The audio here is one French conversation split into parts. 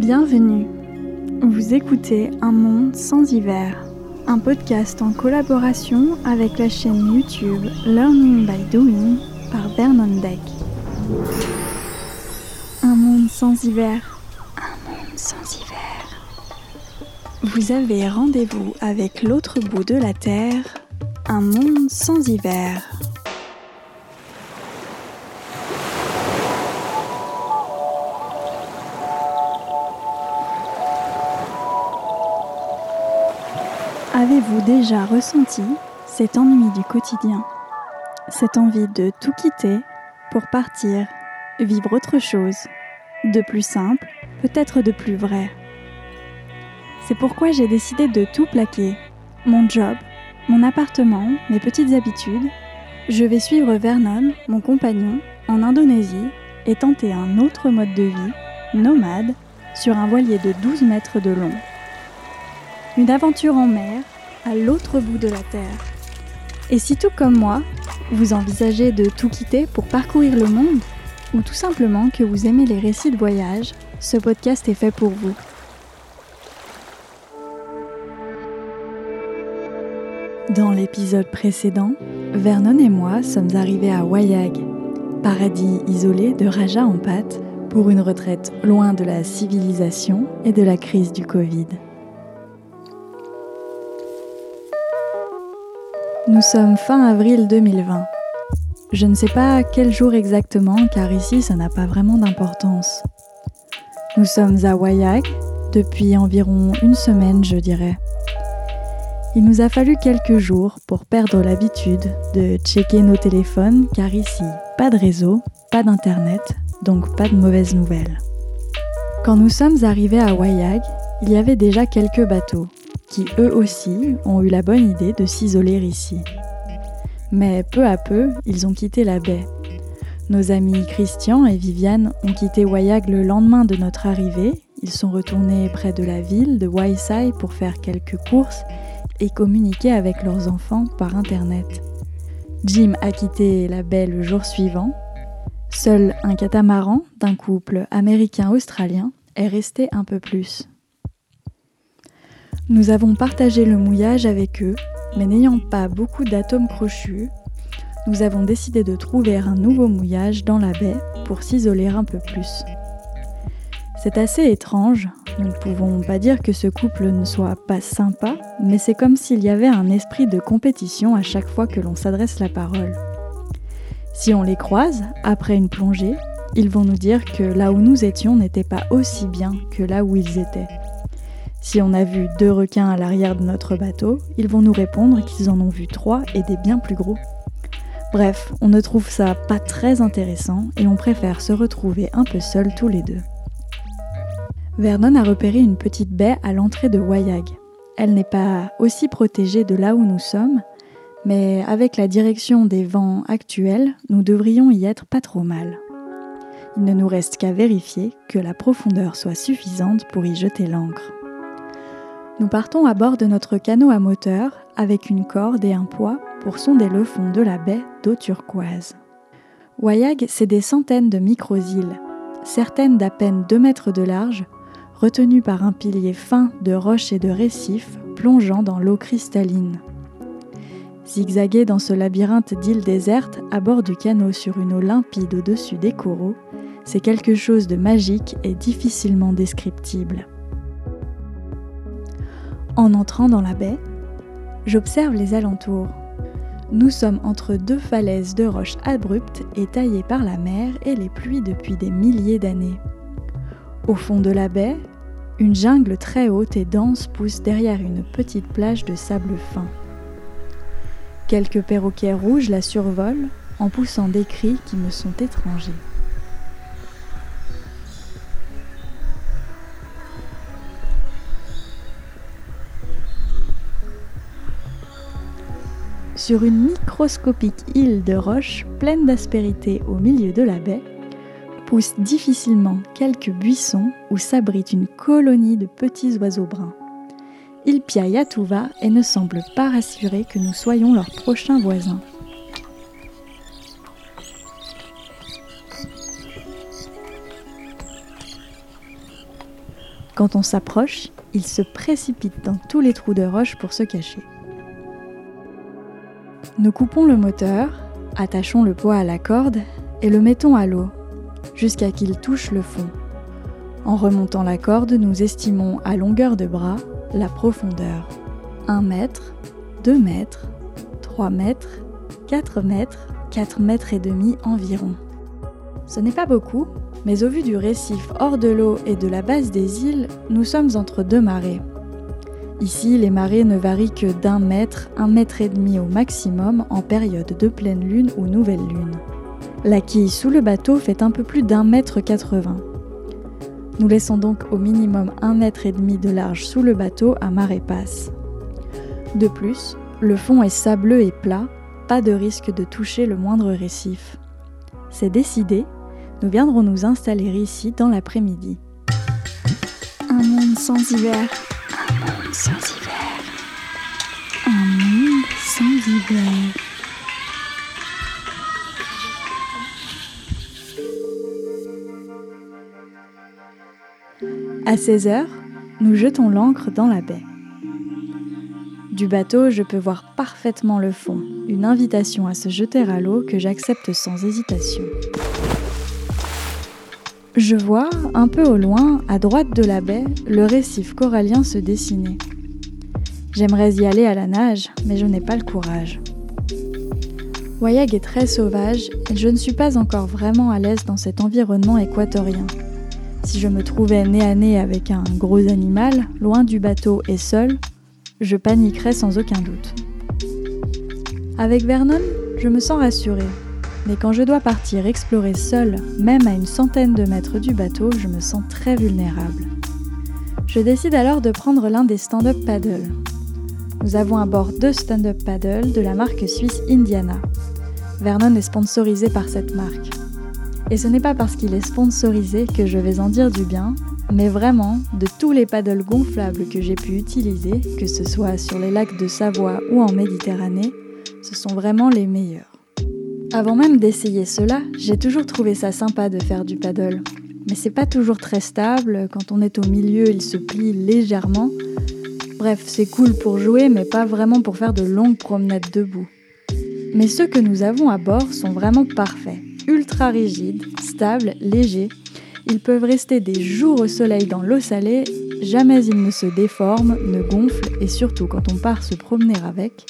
Bienvenue. Vous écoutez Un monde sans hiver, un podcast en collaboration avec la chaîne YouTube Learning by Doing par Vernon Deck. Un monde sans hiver. Un monde sans hiver. Vous avez rendez-vous avec l'autre bout de la Terre. Un monde sans hiver. Avez-vous déjà ressenti cet ennui du quotidien Cette envie de tout quitter pour partir, vivre autre chose, de plus simple, peut-être de plus vrai? C'est pourquoi j'ai décidé de tout plaquer. Mon job, mon appartement, mes petites habitudes. Je vais suivre Vernon, mon compagnon, en Indonésie et tenter un autre mode de vie, nomade, sur un voilier de 12 mètres de long. Une aventure en mer à l'autre bout de la Terre. Et si tout comme moi, vous envisagez de tout quitter pour parcourir le monde, ou tout simplement que vous aimez les récits de voyage, ce podcast est fait pour vous. Dans l'épisode précédent, Vernon et moi sommes arrivés à Wayag, paradis isolé de Raja en pâte, pour une retraite loin de la civilisation et de la crise du Covid. Nous sommes fin avril 2020. Je ne sais pas quel jour exactement car ici ça n'a pas vraiment d'importance. Nous sommes à Wayag depuis environ une semaine je dirais. Il nous a fallu quelques jours pour perdre l'habitude de checker nos téléphones car ici pas de réseau, pas d'internet, donc pas de mauvaises nouvelles. Quand nous sommes arrivés à Wayag, il y avait déjà quelques bateaux qui eux aussi ont eu la bonne idée de s'isoler ici. Mais peu à peu, ils ont quitté la baie. Nos amis Christian et Viviane ont quitté Wayag le lendemain de notre arrivée. Ils sont retournés près de la ville de Waisai pour faire quelques courses et communiquer avec leurs enfants par Internet. Jim a quitté la baie le jour suivant. Seul un catamaran d'un couple américain-australien est resté un peu plus. Nous avons partagé le mouillage avec eux, mais n'ayant pas beaucoup d'atomes crochus, nous avons décidé de trouver un nouveau mouillage dans la baie pour s'isoler un peu plus. C'est assez étrange, nous ne pouvons pas dire que ce couple ne soit pas sympa, mais c'est comme s'il y avait un esprit de compétition à chaque fois que l'on s'adresse la parole. Si on les croise, après une plongée, ils vont nous dire que là où nous étions n'était pas aussi bien que là où ils étaient. Si on a vu deux requins à l'arrière de notre bateau, ils vont nous répondre qu'ils en ont vu trois et des bien plus gros. Bref, on ne trouve ça pas très intéressant et on préfère se retrouver un peu seuls tous les deux. Vernon a repéré une petite baie à l'entrée de Wayag. Elle n'est pas aussi protégée de là où nous sommes, mais avec la direction des vents actuels, nous devrions y être pas trop mal. Il ne nous reste qu'à vérifier que la profondeur soit suffisante pour y jeter l'ancre. Nous partons à bord de notre canot à moteur avec une corde et un poids pour sonder le fond de la baie d'eau turquoise. Wayag, c'est des centaines de micro-îles, certaines d'à peine 2 mètres de large, retenues par un pilier fin de roches et de récifs plongeant dans l'eau cristalline. Zigzaguer dans ce labyrinthe d'îles désertes à bord du canot sur une eau limpide au-dessus des coraux, c'est quelque chose de magique et difficilement descriptible. En entrant dans la baie, j'observe les alentours. Nous sommes entre deux falaises de roches abruptes et taillées par la mer et les pluies depuis des milliers d'années. Au fond de la baie, une jungle très haute et dense pousse derrière une petite plage de sable fin. Quelques perroquets rouges la survolent en poussant des cris qui me sont étrangers. Sur une microscopique île de roches pleine d'aspérité au milieu de la baie, poussent difficilement quelques buissons où s'abrite une colonie de petits oiseaux bruns. Ils piaillent à tout va et ne semblent pas rassurés que nous soyons leurs prochains voisins. Quand on s'approche, il se précipite dans tous les trous de roche pour se cacher. Nous coupons le moteur, attachons le poids à la corde et le mettons à l'eau jusqu'à qu'il touche le fond. En remontant la corde, nous estimons à longueur de bras la profondeur. 1 mètre, 2 mètres, 3 mètres, 4 mètres, 4 mètres et demi environ. Ce n'est pas beaucoup, mais au vu du récif hors de l'eau et de la base des îles, nous sommes entre deux marées. Ici, les marées ne varient que d'un mètre, un mètre et demi au maximum en période de pleine lune ou nouvelle lune. La quille sous le bateau fait un peu plus d'un mètre 80. Nous laissons donc au minimum un mètre et demi de large sous le bateau à marée passe. De plus, le fond est sableux et plat, pas de risque de toucher le moindre récif. C'est décidé, nous viendrons nous installer ici dans l'après-midi. Un monde sans hiver. Sans hiver. Un monde sans hiver. À 16 heures, nous jetons l'ancre dans la baie. Du bateau, je peux voir parfaitement le fond, une invitation à se jeter à l'eau que j'accepte sans hésitation. Je vois, un peu au loin, à droite de la baie, le récif corallien se dessiner. J'aimerais y aller à la nage, mais je n'ai pas le courage. Wayag est très sauvage et je ne suis pas encore vraiment à l'aise dans cet environnement équatorien. Si je me trouvais nez à nez avec un gros animal, loin du bateau et seul, je paniquerais sans aucun doute. Avec Vernon, je me sens rassurée. Mais quand je dois partir explorer seule, même à une centaine de mètres du bateau, je me sens très vulnérable. Je décide alors de prendre l'un des stand-up paddles. Nous avons à bord deux stand-up paddles de la marque suisse Indiana. Vernon est sponsorisé par cette marque. Et ce n'est pas parce qu'il est sponsorisé que je vais en dire du bien, mais vraiment, de tous les paddles gonflables que j'ai pu utiliser, que ce soit sur les lacs de Savoie ou en Méditerranée, ce sont vraiment les meilleurs. Avant même d'essayer cela, j'ai toujours trouvé ça sympa de faire du paddle. Mais c'est pas toujours très stable, quand on est au milieu, il se plie légèrement. Bref, c'est cool pour jouer, mais pas vraiment pour faire de longues promenades debout. Mais ceux que nous avons à bord sont vraiment parfaits, ultra rigides, stables, légers. Ils peuvent rester des jours au soleil dans l'eau salée, jamais ils ne se déforment, ne gonflent et surtout quand on part se promener avec,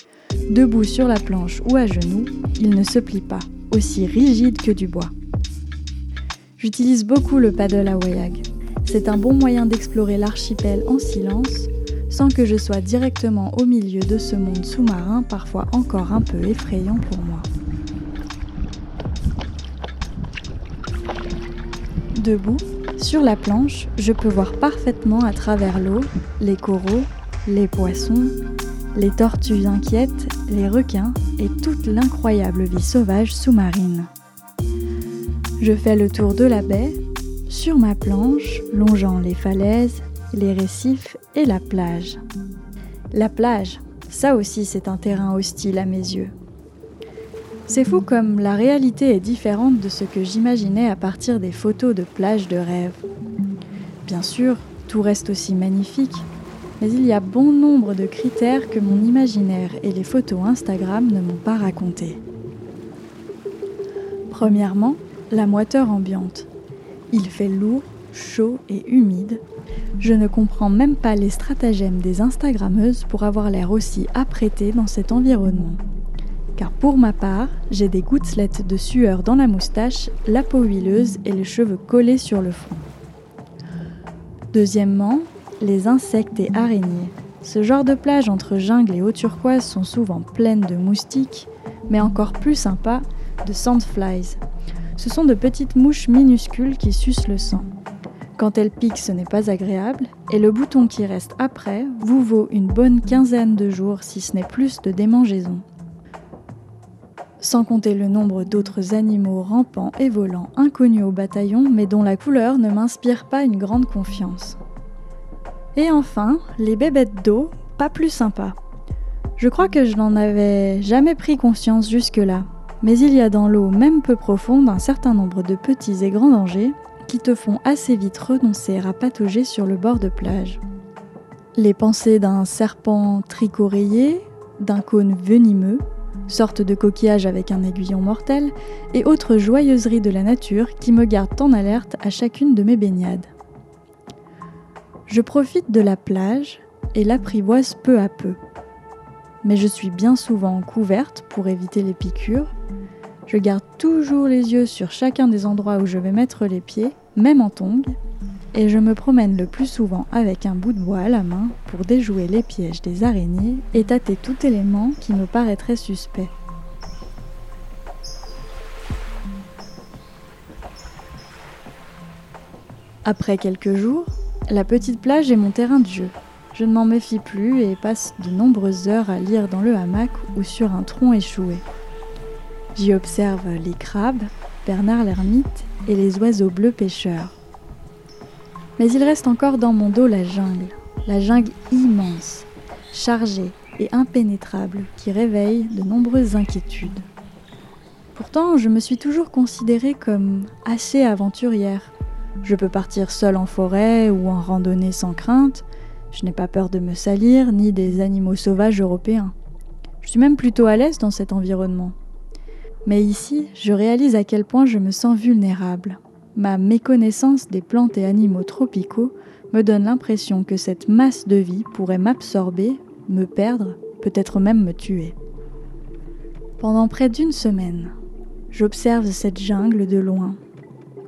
Debout sur la planche ou à genoux, il ne se plie pas, aussi rigide que du bois. J'utilise beaucoup le paddle à Wayag. C'est un bon moyen d'explorer l'archipel en silence, sans que je sois directement au milieu de ce monde sous-marin parfois encore un peu effrayant pour moi. Debout, sur la planche, je peux voir parfaitement à travers l'eau les coraux, les poissons, les tortues inquiètes, les requins et toute l'incroyable vie sauvage sous-marine. Je fais le tour de la baie, sur ma planche, longeant les falaises, les récifs et la plage. La plage, ça aussi c'est un terrain hostile à mes yeux. C'est fou comme la réalité est différente de ce que j'imaginais à partir des photos de plage de rêve. Bien sûr, tout reste aussi magnifique, mais il y a bon nombre de critères que mon imaginaire et les photos Instagram ne m'ont pas racontés. Premièrement, la moiteur ambiante. Il fait lourd, chaud et humide. Je ne comprends même pas les stratagèmes des Instagrammeuses pour avoir l'air aussi apprêtée dans cet environnement. Car pour ma part, j'ai des gouttelettes de sueur dans la moustache, la peau huileuse et les cheveux collés sur le front. Deuxièmement, les insectes et araignées. Ce genre de plage entre jungle et eau turquoise sont souvent pleines de moustiques, mais encore plus sympa, de sandflies. Ce sont de petites mouches minuscules qui sucent le sang. Quand elles piquent, ce n'est pas agréable, et le bouton qui reste après vous vaut une bonne quinzaine de jours, si ce n'est plus de démangeaisons. Sans compter le nombre d'autres animaux rampants et volants inconnus au bataillon, mais dont la couleur ne m'inspire pas une grande confiance. Et enfin, les bébêtes d'eau, pas plus sympas. Je crois que je n'en avais jamais pris conscience jusque-là, mais il y a dans l'eau, même peu profonde, un certain nombre de petits et grands dangers qui te font assez vite renoncer à patauger sur le bord de plage. Les pensées d'un serpent tricorayé, d'un cône venimeux, sorte de coquillage avec un aiguillon mortel, et autres joyeuseries de la nature qui me gardent en alerte à chacune de mes baignades. Je profite de la plage et l'apprivoise peu à peu. Mais je suis bien souvent couverte pour éviter les piqûres. Je garde toujours les yeux sur chacun des endroits où je vais mettre les pieds, même en tongs, et je me promène le plus souvent avec un bout de bois à la main pour déjouer les pièges des araignées et tâter tout élément qui me paraîtrait suspect. Après quelques jours, la petite plage est mon terrain de jeu. Je ne m'en méfie plus et passe de nombreuses heures à lire dans le hamac ou sur un tronc échoué. J'y observe les crabes, Bernard l'ermite et les oiseaux bleus pêcheurs. Mais il reste encore dans mon dos la jungle, la jungle immense, chargée et impénétrable qui réveille de nombreuses inquiétudes. Pourtant, je me suis toujours considérée comme assez aventurière. Je peux partir seule en forêt ou en randonnée sans crainte, je n'ai pas peur de me salir ni des animaux sauvages européens. Je suis même plutôt à l'aise dans cet environnement. Mais ici, je réalise à quel point je me sens vulnérable. Ma méconnaissance des plantes et animaux tropicaux me donne l'impression que cette masse de vie pourrait m'absorber, me perdre, peut-être même me tuer. Pendant près d'une semaine, j'observe cette jungle de loin,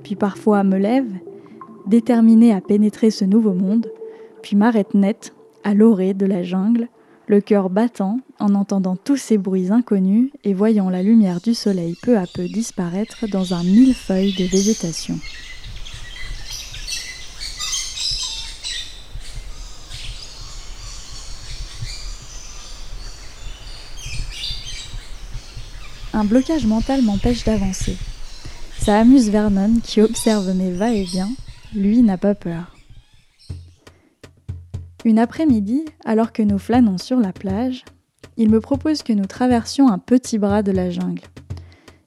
puis parfois me lève, déterminée à pénétrer ce nouveau monde, puis m'arrête net, à l'orée de la jungle, le cœur battant en entendant tous ces bruits inconnus et voyant la lumière du soleil peu à peu disparaître dans un millefeuille de végétation. Un blocage mental m'empêche d'avancer. Ça amuse Vernon qui observe mes va-et-vient. Lui n'a pas peur. Une après-midi, alors que nous flânons sur la plage, il me propose que nous traversions un petit bras de la jungle.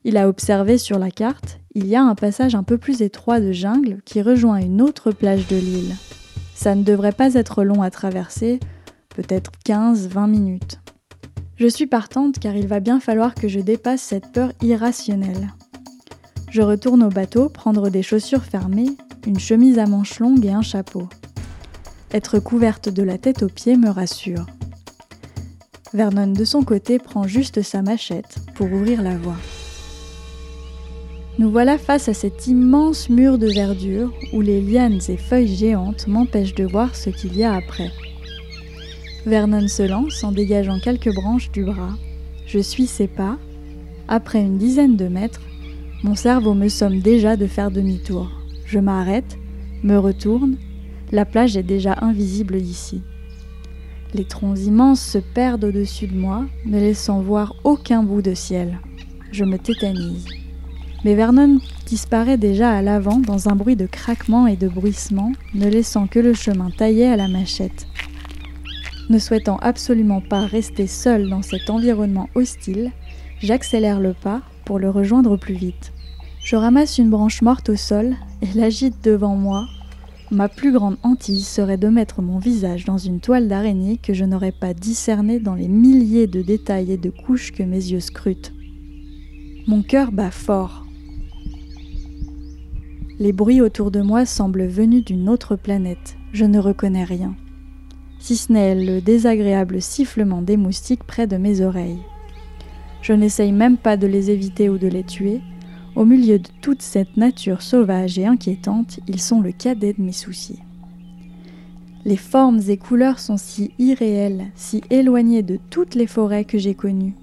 Il a observé sur la carte, il y a un passage un peu plus étroit de jungle qui rejoint une autre plage de l'île. Ça ne devrait pas être long à traverser, peut-être 15-20 minutes. Je suis partante car il va bien falloir que je dépasse cette peur irrationnelle. Je retourne au bateau prendre des chaussures fermées, une chemise à manches longues et un chapeau. Être couverte de la tête aux pieds me rassure. Vernon de son côté prend juste sa machette pour ouvrir la voie. Nous voilà face à cet immense mur de verdure où les lianes et feuilles géantes m'empêchent de voir ce qu'il y a après. Vernon se lance en dégageant quelques branches du bras. Je suis ses pas. Après une dizaine de mètres, mon cerveau me somme déjà de faire demi-tour. Je m'arrête, me retourne la plage est déjà invisible d'ici. Les troncs immenses se perdent au-dessus de moi, ne laissant voir aucun bout de ciel. Je me tétanise. Mais Vernon disparaît déjà à l'avant dans un bruit de craquement et de bruissement, ne laissant que le chemin taillé à la machette. Ne souhaitant absolument pas rester seul dans cet environnement hostile, j'accélère le pas pour le rejoindre plus vite. Je ramasse une branche morte au sol et l'agite devant moi Ma plus grande hantise serait de mettre mon visage dans une toile d'araignée que je n'aurais pas discernée dans les milliers de détails et de couches que mes yeux scrutent. Mon cœur bat fort. Les bruits autour de moi semblent venus d'une autre planète. Je ne reconnais rien. Si ce n'est le désagréable sifflement des moustiques près de mes oreilles. Je n'essaye même pas de les éviter ou de les tuer, au milieu de toute cette nature sauvage et inquiétante, ils sont le cadet de mes soucis. Les formes et couleurs sont si irréelles, si éloignées de toutes les forêts que j'ai connues.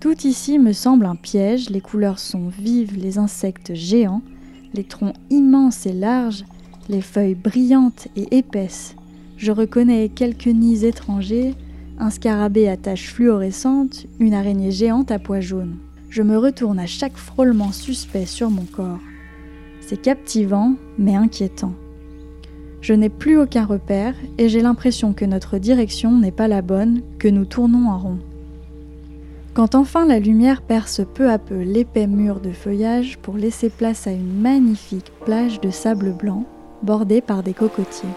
Tout ici me semble un piège, les couleurs sont vives, les insectes géants, les troncs immenses et larges, les feuilles brillantes et épaisses. Je reconnais quelques nids étrangers, un scarabée à taches fluorescentes, une araignée géante à pois jaunes. Je me retourne à chaque frôlement suspect sur mon corps. C'est captivant, mais inquiétant. Je n'ai plus aucun repère et j'ai l'impression que notre direction n'est pas la bonne, que nous tournons en rond. Quand enfin la lumière perce peu à peu l'épais mur de feuillage pour laisser place à une magnifique plage de sable blanc bordée par des cocotiers.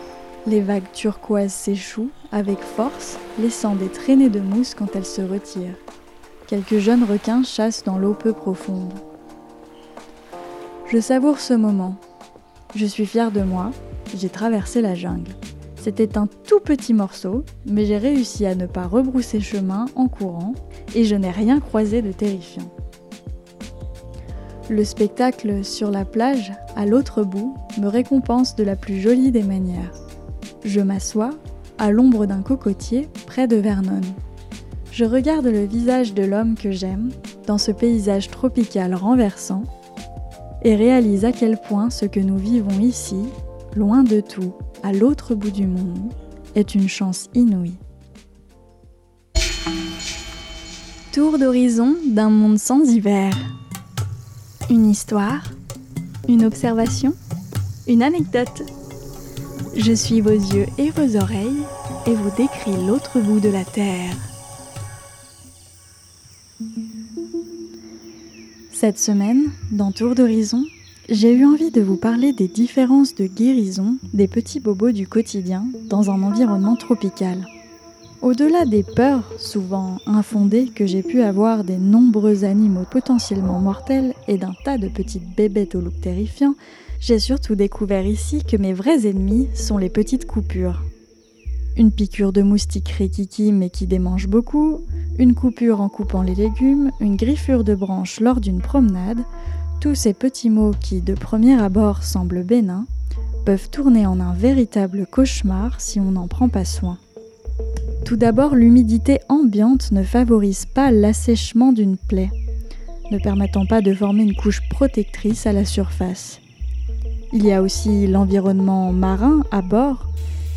Les vagues turquoises s'échouent avec force, laissant des traînées de mousse quand elles se retirent. Quelques jeunes requins chassent dans l'eau peu profonde. Je savoure ce moment. Je suis fière de moi, j'ai traversé la jungle. C'était un tout petit morceau, mais j'ai réussi à ne pas rebrousser chemin en courant et je n'ai rien croisé de terrifiant. Le spectacle sur la plage, à l'autre bout, me récompense de la plus jolie des manières. Je m'assois, à l'ombre d'un cocotier, près de Vernon. Je regarde le visage de l'homme que j'aime, dans ce paysage tropical renversant, et réalise à quel point ce que nous vivons ici, loin de tout, à l'autre bout du monde, est une chance inouïe. Tour d'horizon d'un monde sans hiver. Une histoire, une observation, une anecdote. Je suis vos yeux et vos oreilles et vous décris l'autre bout de la Terre. Cette semaine, dans Tour d'horizon, j'ai eu envie de vous parler des différences de guérison des petits bobos du quotidien dans un environnement tropical. Au-delà des peurs, souvent infondées, que j'ai pu avoir des nombreux animaux potentiellement mortels et d'un tas de petites bébêtes au look terrifiant, j'ai surtout découvert ici que mes vrais ennemis sont les petites coupures. Une piqûre de moustique rikiki mais qui démange beaucoup, une coupure en coupant les légumes, une griffure de branche lors d'une promenade, tous ces petits mots qui, de premier abord, semblent bénins, peuvent tourner en un véritable cauchemar si on n'en prend pas soin. Tout d'abord, l'humidité ambiante ne favorise pas l'assèchement d'une plaie, ne permettant pas de former une couche protectrice à la surface. Il y a aussi l'environnement marin à bord.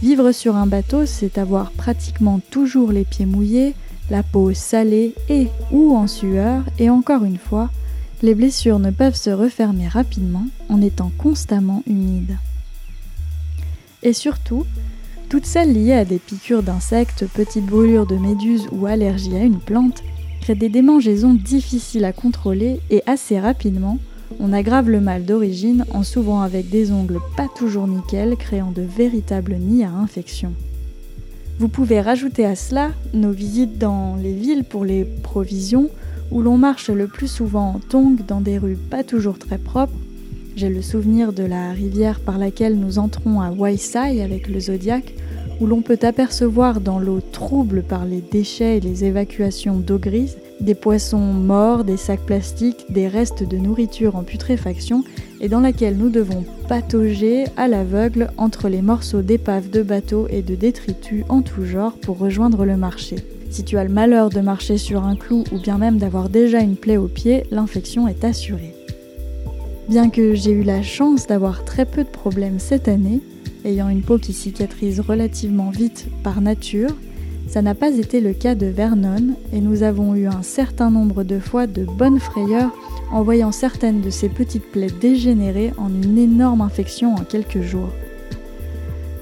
Vivre sur un bateau, c'est avoir pratiquement toujours les pieds mouillés, la peau salée et ou en sueur, et encore une fois, les blessures ne peuvent se refermer rapidement en étant constamment humides. Et surtout, toutes celles liées à des piqûres d'insectes, petites brûlures de méduses ou allergies à une plante créent des démangeaisons difficiles à contrôler et assez rapidement, on aggrave le mal d'origine en s'ouvrant avec des ongles pas toujours nickel, créant de véritables nids à infection. Vous pouvez rajouter à cela nos visites dans les villes pour les provisions où l'on marche le plus souvent en tongs dans des rues pas toujours très propres. J'ai le souvenir de la rivière par laquelle nous entrons à Waisai avec le Zodiac, où l'on peut apercevoir dans l'eau trouble par les déchets et les évacuations d'eau grise des poissons morts, des sacs plastiques, des restes de nourriture en putréfaction et dans laquelle nous devons patauger à l'aveugle entre les morceaux d'épaves de bateaux et de détritus en tout genre pour rejoindre le marché. Si tu as le malheur de marcher sur un clou ou bien même d'avoir déjà une plaie au pied, l'infection est assurée. Bien que j'ai eu la chance d'avoir très peu de problèmes cette année, ayant une peau qui cicatrise relativement vite par nature, ça n'a pas été le cas de Vernon et nous avons eu un certain nombre de fois de bonnes frayeurs en voyant certaines de ces petites plaies dégénérer en une énorme infection en quelques jours.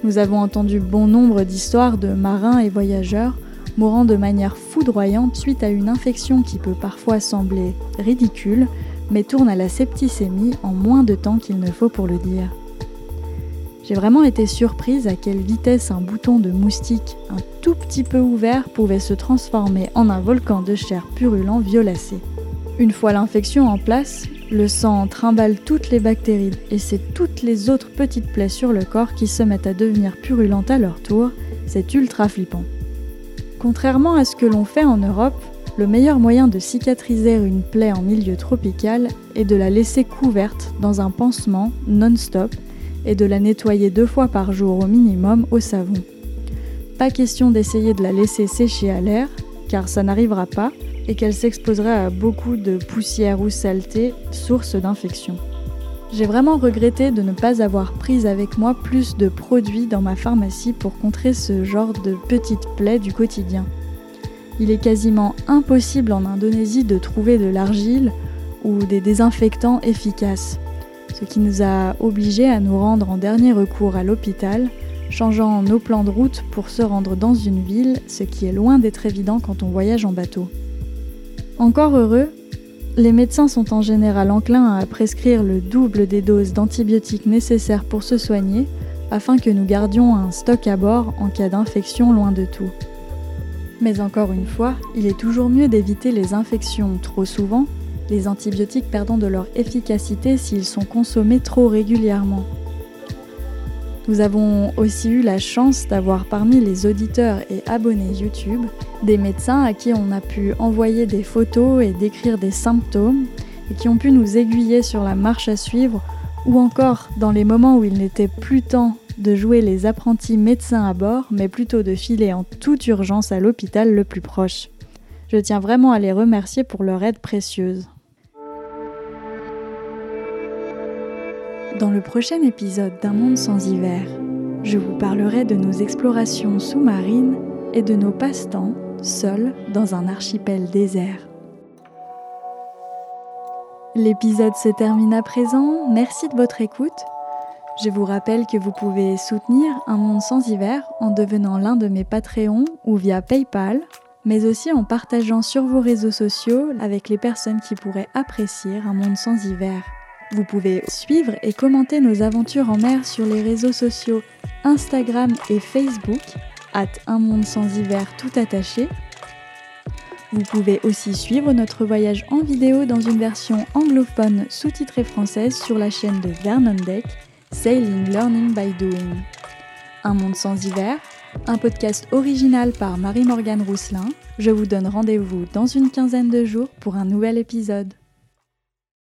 Nous avons entendu bon nombre d'histoires de marins et voyageurs mourant de manière foudroyante suite à une infection qui peut parfois sembler ridicule, mais tourne à la septicémie en moins de temps qu'il ne faut pour le dire. J'ai vraiment été surprise à quelle vitesse un bouton de moustique un tout petit peu ouvert pouvait se transformer en un volcan de chair purulent violacé. Une fois l'infection en place, le sang trimballe toutes les bactéries et c'est toutes les autres petites plaies sur le corps qui se mettent à devenir purulentes à leur tour. C'est ultra flippant. Contrairement à ce que l'on fait en Europe, le meilleur moyen de cicatriser une plaie en milieu tropical est de la laisser couverte dans un pansement non-stop et de la nettoyer deux fois par jour au minimum au savon. Pas question d'essayer de la laisser sécher à l'air, car ça n'arrivera pas et qu'elle s'exposerait à beaucoup de poussière ou saleté, source d'infection. J'ai vraiment regretté de ne pas avoir pris avec moi plus de produits dans ma pharmacie pour contrer ce genre de petites plaies du quotidien. Il est quasiment impossible en Indonésie de trouver de l'argile ou des désinfectants efficaces, ce qui nous a obligés à nous rendre en dernier recours à l'hôpital, changeant nos plans de route pour se rendre dans une ville, ce qui est loin d'être évident quand on voyage en bateau. Encore heureux, les médecins sont en général enclins à prescrire le double des doses d'antibiotiques nécessaires pour se soigner afin que nous gardions un stock à bord en cas d'infection loin de tout. Mais encore une fois, il est toujours mieux d'éviter les infections trop souvent, les antibiotiques perdant de leur efficacité s'ils sont consommés trop régulièrement. Nous avons aussi eu la chance d'avoir parmi les auditeurs et abonnés YouTube des médecins à qui on a pu envoyer des photos et décrire des symptômes et qui ont pu nous aiguiller sur la marche à suivre ou encore dans les moments où il n'était plus temps de jouer les apprentis médecins à bord mais plutôt de filer en toute urgence à l'hôpital le plus proche. Je tiens vraiment à les remercier pour leur aide précieuse. Dans le prochain épisode d'Un monde sans hiver, je vous parlerai de nos explorations sous-marines et de nos passe-temps seuls dans un archipel désert. L'épisode se termine à présent, merci de votre écoute. Je vous rappelle que vous pouvez soutenir Un monde sans hiver en devenant l'un de mes Patreons ou via PayPal, mais aussi en partageant sur vos réseaux sociaux avec les personnes qui pourraient apprécier Un monde sans hiver. Vous pouvez suivre et commenter nos aventures en mer sur les réseaux sociaux Instagram et Facebook, at un monde sans hiver tout attaché. Vous pouvez aussi suivre notre voyage en vidéo dans une version anglophone sous-titrée française sur la chaîne de Vernon Deck, Sailing Learning by Doing. Un monde sans hiver, un podcast original par Marie-Morgane Rousselin. Je vous donne rendez-vous dans une quinzaine de jours pour un nouvel épisode.